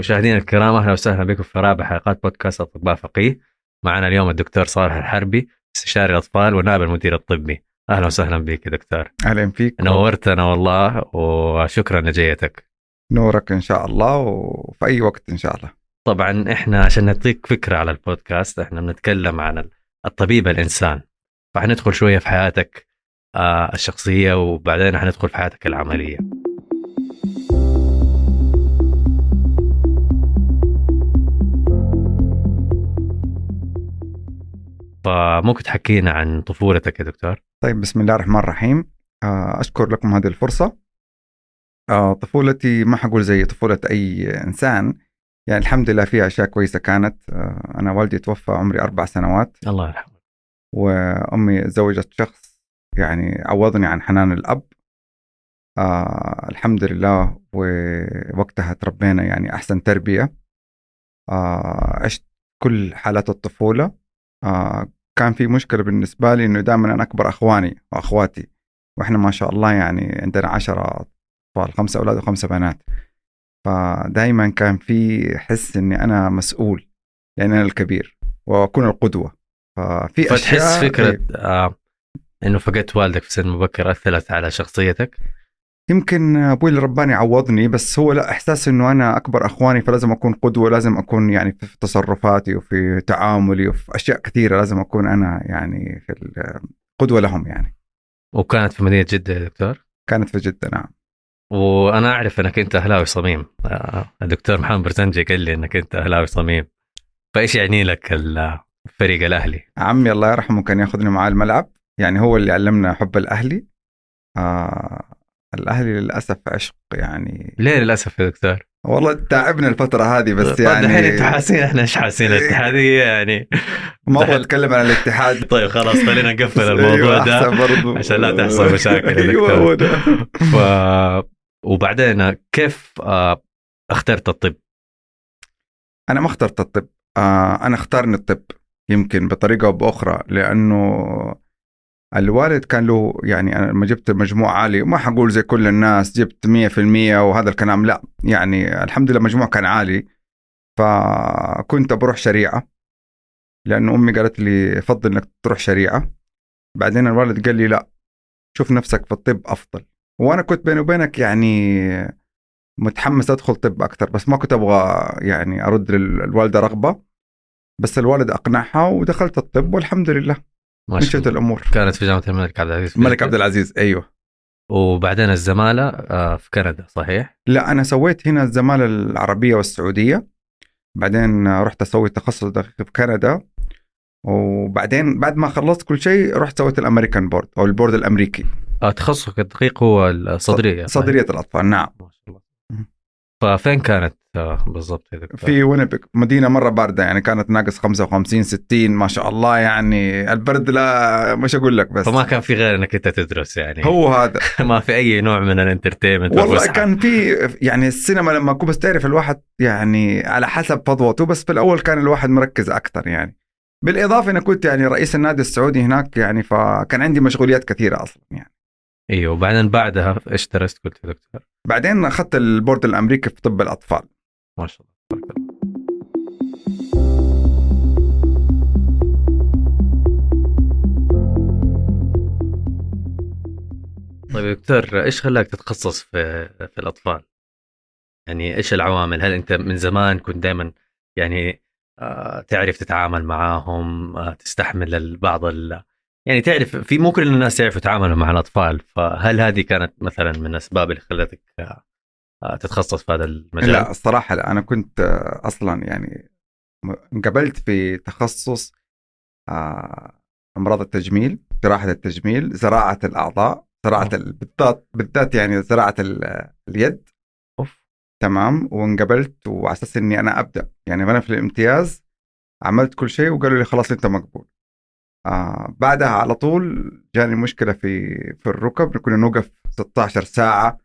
مشاهدينا الكرام أهلا وسهلا بكم في رابع حلقات بودكاست أطباء فقيه. معنا اليوم الدكتور صالح الحربي استشاري الأطفال ونائب المدير الطبي. أهلا وسهلا بك يا دكتور. أهلا فيك. نورتنا والله وشكرا لجيتك. نورك إن شاء الله وفي أي وقت إن شاء الله. طبعا إحنا عشان نعطيك فكرة على البودكاست إحنا بنتكلم عن الطبيب الإنسان. فحندخل شوية في حياتك آه، الشخصية وبعدين حندخل في حياتك العملية. فممكن تحكينا عن طفولتك يا دكتور؟ طيب بسم الله الرحمن الرحيم. آه، أشكر لكم هذه الفرصة. آه، طفولتي ما حقول زي طفولة أي إنسان. يعني الحمد لله فيها أشياء كويسة كانت. آه، أنا والدي توفى عمري أربع سنوات. الله يرحمه. وأمي تزوجت شخص يعني عوضني عن حنان الأب. آه الحمد لله ووقتها تربينا يعني أحسن تربية. آه عشت كل حالات الطفولة. آه كان في مشكلة بالنسبة لي إنه دائما أنا أكبر أخواني وأخواتي وإحنا ما شاء الله يعني عندنا عشرة أطفال خمسة أولاد وخمسة بنات. فدائما كان في حس إني أنا مسؤول لأن أنا الكبير وأكون القدوة. ففي فتحس أشياء فكرة آه إنه فقدت والدك في سن مبكر أثرت على شخصيتك؟ يمكن أبوي اللي رباني عوضني بس هو لا إحساس إنه أنا أكبر أخواني فلازم أكون قدوة لازم أكون يعني في تصرفاتي وفي تعاملي وفي أشياء كثيرة لازم أكون أنا يعني في القدوه لهم يعني. وكانت في مدينة جدة يا دكتور؟ كانت في جدة نعم. وأنا أعرف إنك أنت أهلاوي صميم. آه، الدكتور محمد برزنجي قال لي إنك أنت أهلاوي صميم. فإيش يعني لك الفريق الأهلي؟ عمي الله يرحمه كان ياخذني معاه الملعب يعني هو اللي علمنا حب الأهلي. آه الأهلي للأسف عشق يعني ليه للأسف يا دكتور؟ والله تعبنا الفترة هذه بس طيب يعني الحين أنتوا حاسين إحنا إيش حاسين الاتحادية يعني ما أبغى أتكلم عن الاتحاد طيب خلاص خلينا نقفل الموضوع أيوة، ده أحسن برضو. عشان لا تحصل مشاكل يا أيوة، دكتور. ده. ف... وبعدين كيف آه، اخترت الطب؟ أنا ما اخترت الطب آه أنا اختارني الطب يمكن بطريقة أو بأخرى لأنه الوالد كان له يعني أنا لما جبت مجموع عالي ما حقول زي كل الناس جبت 100% وهذا الكلام لا يعني الحمد لله مجموع كان عالي. فكنت بروح شريعة لأنه أمي قالت لي فضل إنك تروح شريعة. بعدين الوالد قال لي لا شوف نفسك في الطب أفضل. وأنا كنت بيني وبينك يعني متحمس أدخل طب أكثر بس ما كنت أبغى يعني أرد للوالدة رغبة بس الوالد أقنعها ودخلت الطب والحمد لله. الله. الأمور. كانت في جامعة الملك عبد العزيز. الملك. عبد العزيز أيوه. وبعدين الزمالة آه، في كندا صحيح؟ لا أنا سويت هنا الزمالة العربية والسعودية. بعدين رحت أسوي تخصص دقيق في كندا. وبعدين بعد ما خلصت كل شيء رحت سويت ال American Board أو ال Board الأمريكي. آه، تخصصك الدقيق هو الصدريه صدرية الأطفال نعم ما شاء الله مم. ففين كانت آه، بالضبط؟ في وينيبيك مدينة مرة باردة يعني كانت ناقص 55 60 ما شاء الله يعني البرد لا مش أقول لك بس. فما كان في غير إنك أنت تدرس يعني. هو هذا. ما في أي نوع من ال entertainment والله. كان في يعني السينما لما اكون بس تعرف الواحد يعني على حسب فضوته بس في الأول كان الواحد مركز أكثر يعني. بالإضافة أنا كنت يعني رئيس النادي السعودي هناك يعني فكان عندي مشغوليات كثيرة أصلا يعني. أيوه وبعدين بعدها إيش درست قلت يا دكتور؟ بعدين أخذت ال Board الأمريكي في طب الأطفال ما شاء الله تبارك الله. طيب يا دكتور إيش خلاك تتخصص في في الأطفال؟ يعني إيش العوامل؟ هل أنت من زمان كنت دائما يعني آه، تعرف تتعامل معاهم آه، تستحمل ال... يعني تعرف في مو كل الناس يعرفوا يتعاملوا مع الأطفال فهل هذه كانت مثلا من الأسباب اللي خلتك آه، آه، تتخصص في هذا المجال؟ لا الصراحة لا. أنا كنت آه، أصلا يعني انقبلت في تخصص أمراض التجميل جراحة التجميل زراعة الأعضاء زراعة بالذات بالذات يعني زراعة ال- اليد. أوف. تمام. وانقبلت وعلى أساس إني أنا أبدأ. يعني وأنا في الامتياز عملت كل شيء وقالوا لي خلاص أنت مقبول. آه بعدها على طول جاني مشكلة في في الركب. كنا نوقف 16 ساعة.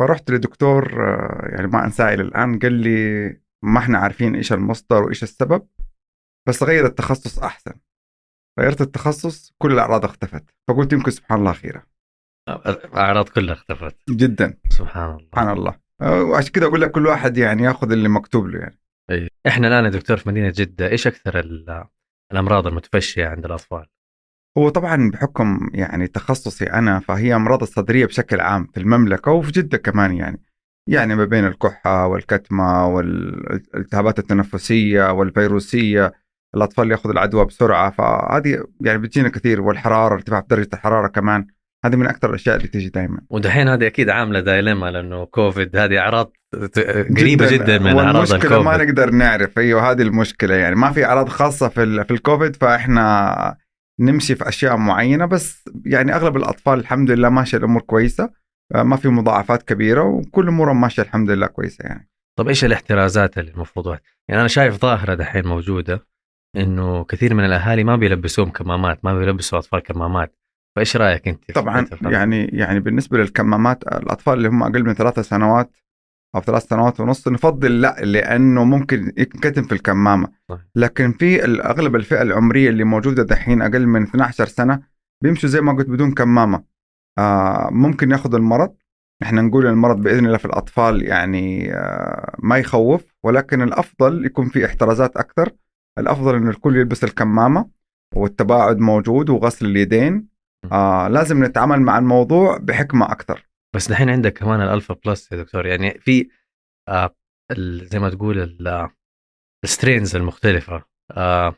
فرحت لدكتور آه يعني ما أنساه إلى الآن. قال لي ما إحنا عارفين إيش المصدر وإيش السبب بس غير التخصص أحسن. غيرت التخصص كل الأعراض اختفت. فقلت يمكن سبحان الله خيره الأعراض كلها اختفت. جدا. سبحان الله. سبحان الله. آه، وعشان كده أقول لك كل واحد يعني ياخذ اللي مكتوب له يعني. أي. إحنا الآن يا دكتور في مدينة جدة إيش أكثر الأمراض المتفشية عند الأطفال؟ هو طبعا بحكم يعني تخصصي أنا فهي أمراض الصدرية بشكل عام في المملكة وفي جدة كمان يعني يعني ما بين الكحة والكتمة والالتهابات التنفسية والفيروسية الأطفال يأخذ العدوى بسرعة فهذه يعني بتجينا كثير والحرارة ارتفاع في درجة الحرارة كمان هذه من أكثر الأشياء اللي تيجي دائما ودحين هذه أكيد عاملة دايلما لأنه كوفيد هذه أعراض قريبة جدا, من أعراض والمشكلة ما الكوفيد. نقدر نعرف. أيوه هذه المشكلة يعني. ما في أعراض خاصة في في الكوفيد فإحنا نمشي في أشياء معينة. بس يعني أغلب الأطفال الحمد لله ماشية الأمور كويسة. ما في مضاعفات كبيرة وكل أمورهم ماشية الحمد لله كويسة يعني. طب إيش الاحترازات اللي المفروض يعني أنا شايف ظاهرة دحين موجودة إنه كثير من الأهالي ما بيلبسوهم كمامات ما بيلبسوا أطفال كمامات. فإيش رأيك أنت طبعا؟ يعني يعني بالنسبة للكمامات الأطفال اللي هم أقل من ثلاثة سنوات أو ثلاث سنوات ونص نفضل لا لأنه ممكن ينكتم في الكمامة. صحيح. لكن في أغلب الفئة العمرية اللي موجودة دحين أقل من 12 سنة بيمشوا زي ما قلت بدون كمامة. آه ممكن ياخذوا المرض. إحنا نقول المرض بإذن الله في الأطفال يعني آه ما يخوف ولكن الأفضل يكون في احترازات أكثر. الأفضل إنه الكل يلبس الكمامة والتباعد موجود وغسل اليدين. آه لازم نتعامل مع الموضوع بحكمة أكثر. بس دحين عندك كمان ال alpha plus يا دكتور. يعني في آه زي ما تقول ال- ال strains المختلفة آه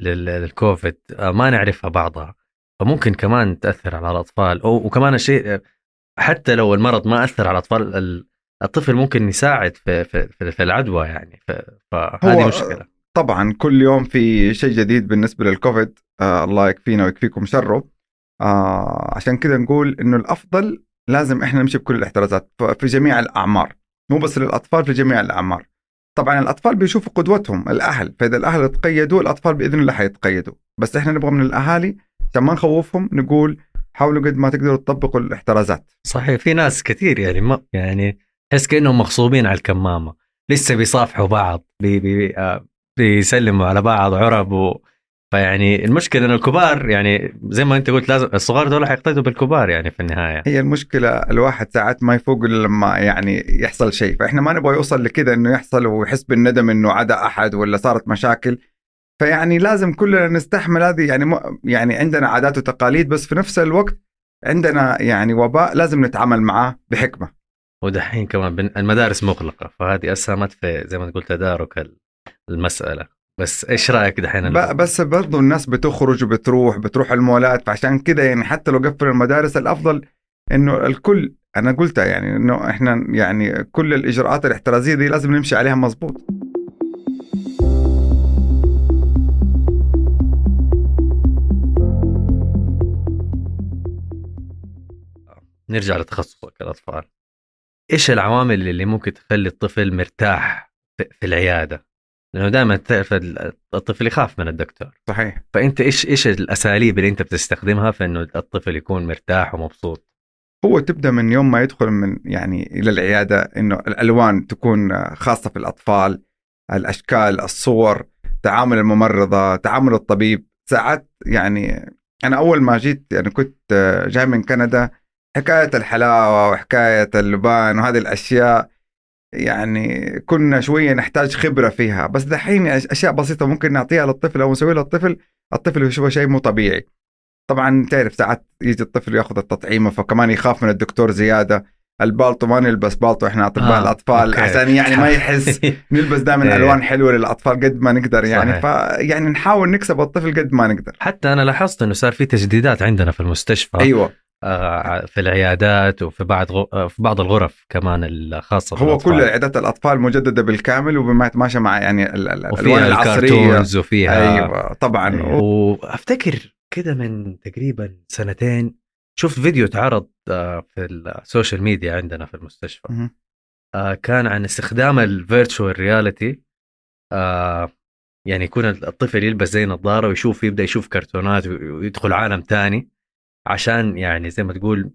لل- للكوفيد آه ما نعرفها بعضها. فممكن كمان تأثر على الأطفال. أو وكمان الشيء آه، حتى لو المرض ما أثر على الأطفال ال- الطفل ممكن يساعد في في, في, العدوى يعني. فهذه مشكلة. طبعا كل يوم في شيء جديد بالنسبة للكوفيد آه الله يكفينا ويكفيكم شره. آه عشان كذا نقول إنه الأفضل لازم إحنا نمشي بكل الاحترازات في جميع الأعمار. مو بس للأطفال في جميع الأعمار. طبعا الأطفال بيشوفوا قدوتهم الأهل. فإذا الأهل تقيدوا الأطفال بإذن الله حيتقيدوا. بس إحنا نبغى من الأهالي عشان ما نخوفهم نقول حاولوا قد ما تقدروا تطبقوا الاحترازات. صحيح في ناس كثير يعني ما يعني تحس كأنهم مغصوبين على الكمامة. لسه بيصافحوا بعض بي بي آه بيسلموا على بعض عرب و فيعني المشكلة إنه الكبار يعني زي ما أنت قلت لازم الصغار دول حيقتدوا بالكبار يعني في النهاية. هي المشكلة الواحد ساعات ما يفوق لما يعني يحصل شيء. فإحنا ما نبغى يوصل لكذا إنه يحصل ويحس بالندم إنه عدا أحد ولا صارت مشاكل. فيعني لازم كلنا نستحمل هذه يعني م... يعني عندنا عادات وتقاليد بس في نفس الوقت عندنا يعني وباء لازم نتعامل معاه بحكمة. ودحين كمان المدارس مغلقة فهذه أسهمت في زي ما تقول تدارك ال- المسألة. بس إيش رأيك دحين. بس برضو الناس بتخرج وبتروح بتروح المولات فعشان كذا يعني حتى لو قفل المدارس الأفضل إنه الكل أنا قلتها يعني إنه إحنا يعني كل الإجراءات الاحترازية دي لازم نمشي عليها مظبوط. نرجع لتخصصك الأطفال. إيش العوامل اللي ممكن تخلي الطفل مرتاح في العيادة؟ لأنه دائما تعرف ال- الطفل يخاف من الدكتور. صحيح. فأنت إيش إيش الأساليب اللي أنت بتستخدمها في إنه الطفل يكون مرتاح ومبسوط؟ هو تبدأ من يوم ما يدخل من يعني إلى العيادة إنه الألوان تكون خاصة في الأطفال الأشكال الصور تعامل الممرضة تعامل الطبيب. ساعات يعني أنا أول ما جيت يعني كنت جاي من كندا حكاية الحلاوة وحكاية اللبان وهذه الأشياء يعني كنا شوية نحتاج خبرة فيها بس دحين أشياء بسيطة ممكن نعطيها للطفل أو نسويها للطفل الطفل يشوفها شيء مو طبيعي طبعا تعرف ساعات يجي الطفل ياخذ التطعيمه فكمان يخاف من الدكتور زيادة البالطو ما نلبس بالطو إحنا أطباء آه،. الأطفال أوكي. عشان يعني ما يحس نلبس دائما إيه. ألوان حلوة للأطفال قد ما نقدر يعني. فيعني نحاول نكسب الطفل قد ما نقدر حتى أنا لاحظت إنه صار في تجديدات عندنا في المستشفى أيوه في العيادات وفي بعض غ... آه، في بعض الغرف كمان الخاصه هو. كل عيادات الأطفال مجددة بالكامل وبما يتماشى مع يعني ال- ال- الألوان وفيها العصرية. وفيها أيوه طبعا. وأفتكر كده من تقريبا سنتين شفت فيديو اتعرض آه، في ال social media عندنا في المستشفى. آه، كان عن استخدام ال virtual reality يعني يكون الطفل يلبس زي نظارة ويشوف يبدأ يشوف كرتونات ويدخل عالم تاني. عشان يعني زي ما تقول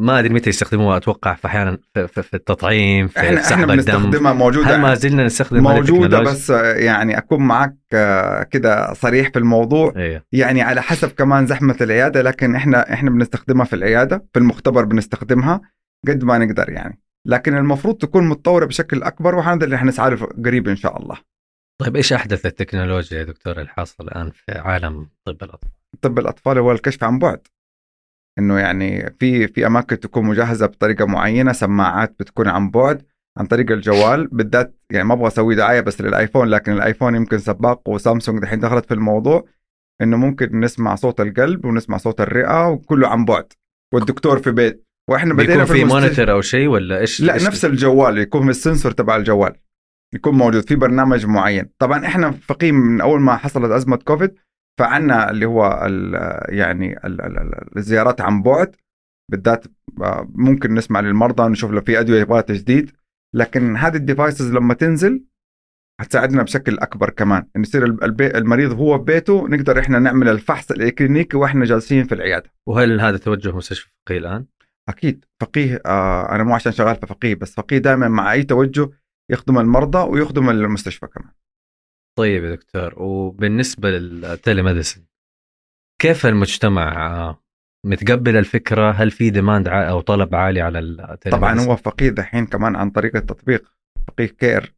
ما أدري متى يستخدموها أتوقع في أحيانا في, في, في التطعيم في إحنا إحنا سحب الدم. بنستخدمها موجودة هل ما زلنا نستخدم موجودة؟ بس يعني أكون معك آه، كده صريح في الموضوع. أيوه يعني على حسب كمان زحمة العيادة لكن إحنا إحنا بنستخدمها في العيادة في المختبر بنستخدمها قد ما نقدر يعني. لكن المفروض تكون متطورة بشكل أكبر وهذا اللي حنسعى له قريب إن شاء الله. طيب إيش أحدث التكنولوجيا يا دكتور الحاصل الآن في عالم طب الأطفال؟ طب الأطفال هو الكشف عن بعد. إنه يعني في في أماكن تكون مجهزة بطريقة معينة سماعات بتكون عن بعد عن طريق الجوال. بالذات يعني ما أبغى أسوي دعاية بس لل iPhone لكن ال iPhone يمكن سباق وسامسونج دحين دخلت في الموضوع إنه ممكن نسمع صوت القلب ونسمع صوت الرئة وكله عن بعد. والدكتور في بيت. وإحنا بدينا في, في monitor أو شيء ولا إيش؟ لا إيش نفس الجوال يكون في ال sensor تبع الجوال. يكون موجود في برنامج معين. طبعا إحنا فقيه من أول ما حصلت أزمة كوفيد فعلنا اللي هو ال يعني ال ال الزيارات عن بعد بالذات آه، ممكن نسمع للمرضى نشوف لو في أدوية يبغى تجديد لكن هذه ال devices لما تنزل حتساعدنا بشكل أكبر كمان انه يصير المريض هو في بيته نقدر إحنا نعمل الفحص الإكلينيكي وإحنا جالسين في العيادة. وهل هذا توجه مستشفى فقيه الآن؟ أكيد فقيه آه أنا مو عشان شغال في فقيه بس فقيه دائما مع أي توجه يخدم المرضى ويخدم المستشفى كمان. طيب يا دكتور وبالنسبة لل telemedicine كيف المجتمع آه، متقبل الفكرة؟ هل في demand أو طلب عالي على ال telemedicine؟ طبعا هو فقيه دحين كمان عن طريق التطبيق فقيه Care.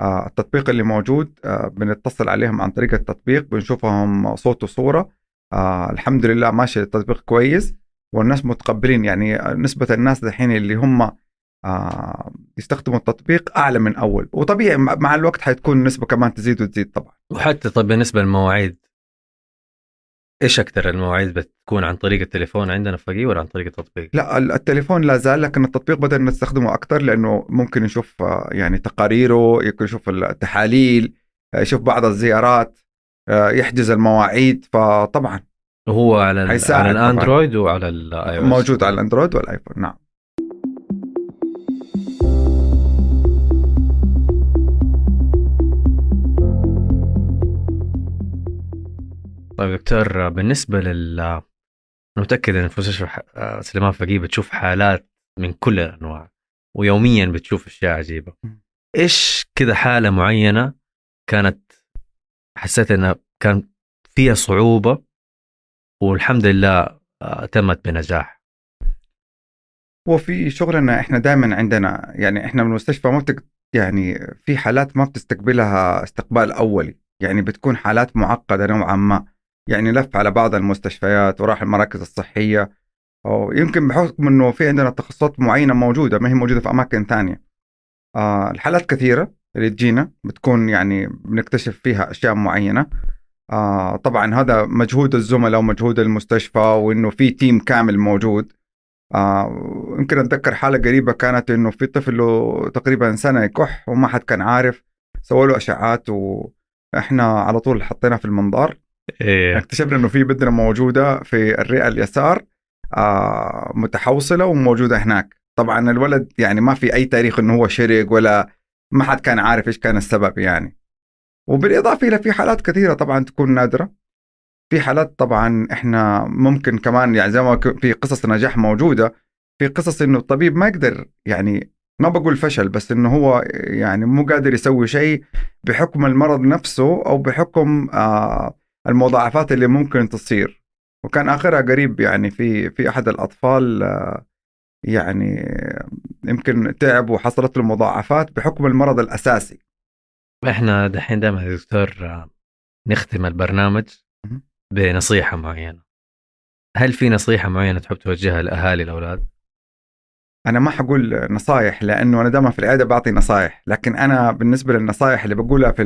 آه التطبيق اللي موجود آه بنتصل عليهم عن طريق التطبيق بنشوفهم صوت وصورة. الحمد لله ماشي التطبيق كويس والناس متقبلين. يعني نسبة الناس دحين اللي هم يستخدموا التطبيق أعلى من أول. وطبيعي مع الوقت حتكون النسبة كمان تزيد وتزيد طبعا. وحتى طب بالنسبة للمواعيد إيش أكثر المواعيد بتكون عن طريق التليفون عندنا فقيه ولا عن طريق التطبيق؟ لا التليفون لا زال لكن التطبيق بدأنا نستخدمه أكثر لأنه ممكن نشوف آه، يعني تقاريره يمكن يشوف التحاليل آه، يشوف بعض الزيارات آه، يحجز المواعيد فطبعا. هو على على الأندرويد وعلى الاي موجود على الأندرويد والآيفون نعم. طيب دكتور بالنسبة لل أنا متأكد إن في مستشفى آه، سليمان فقيه بتشوف حالات من كل الأنواع ويوميا بتشوف أشياء عجيبة. إيش كذا حالة معينة كانت حسيت إنها كان فيها صعوبة والحمد لله آه، تمت بنجاح؟ وفي شغلنا إحنا دائما عندنا يعني إحنا من المستشفى ما بتك يعني في حالات ما بتستقبلها استقبال أولي يعني بتكون حالات معقدة نوعا ما. يعني لف على بعض المستشفيات وراح المراكز الصحية. ويمكن بحكم إنه في عندنا تخصصات معينة موجودة ما هي موجودة في أماكن ثانية. آه الحالات كثيرة اللي تجينا بتكون يعني بنكتشف فيها أشياء معينة. آه طبعا هذا مجهود الزملاء ومجهود المستشفى وإنه في تيم كامل موجود. آه يمكن أتذكر حالة قريبة كانت إنه في طفل له تقريبا سنة يكح وما حد كان عارف سووا له اشعات وإحنا على طول حطيناه في المنظار. إيه. أكتشفنا إنه في بذره موجودة في الرئة اليسار آه متحوصلة وموجودة هناك. طبعا الولد يعني ما في أي تاريخ إنه هو شرق ولا ما حد كان عارف إيش كان السبب يعني. وبالإضافة إلى في حالات كثيرة طبعا تكون نادرة. في حالات طبعا إحنا ممكن كمان يعني زي ما في قصص نجاح موجودة في قصص إنه الطبيب ما يقدر يعني ما بقول فشل بس إنه هو يعني مو قادر يسوي شيء بحكم المرض نفسه أو بحكم آه المضاعفات اللي ممكن تصير. وكان آخرها قريب يعني في في أحد الأطفال آه، يعني يمكن تعب وحصلت له مضاعفات بحكم المرض الأساسي. إحنا دحين دائما يا دكتور آه، نختم البرنامج بنصيحة معينة. هل في نصيحة معينة تحب توجهها لأهالي الأولاد؟ أنا ما حقول نصايح لأنه أنا دائما في العيادة بعطي نصايح لكن أنا بالنسبة للنصايح اللي بقولها في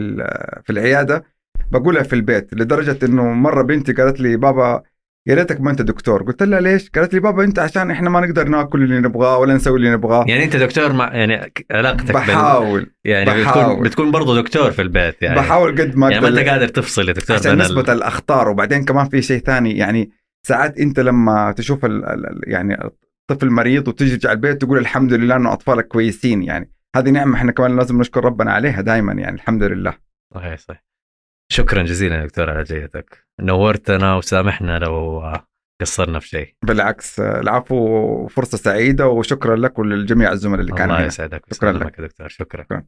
في العيادة بقولها في البيت لدرجة إنه مرة بنتي قالت لي بابا يا ريتك ما أنت دكتور. قلت لها ليش؟ قالت لي بابا أنت عشان إحنا ما نقدر ناكل اللي نبغاه ولا نسوي اللي نبغاه. يعني أنت دكتور مع يعني علاقتك بحاول بال... يعني بحاول. بتكون بتكون برضه دكتور في البيت يعني. بحاول قد ما يعني ما أنت قادر تفصل يا دكتور عشان نسبة ال... الأخطار. وبعدين كمان في شيء ثاني يعني ساعات أنت لما تشوف ال... ال... يعني طفل مريض وتجي على البيت تقول الحمد لله إنه أطفالك كويسين يعني. هذه نعمة إحنا كمان لازم نشكر ربنا عليها دائما يعني الحمد لله. صحيح صحيح. شكرا جزيلا دكتور على جيتك نورتنا وسامحنا لو قصرنا في شيء. بالعكس العفو فرصة سعيدة وشكرا لك وللجميع الزملاء اللي كانوا الله يسعدك. شكرا لك. دكتور. شكرا, شكرا.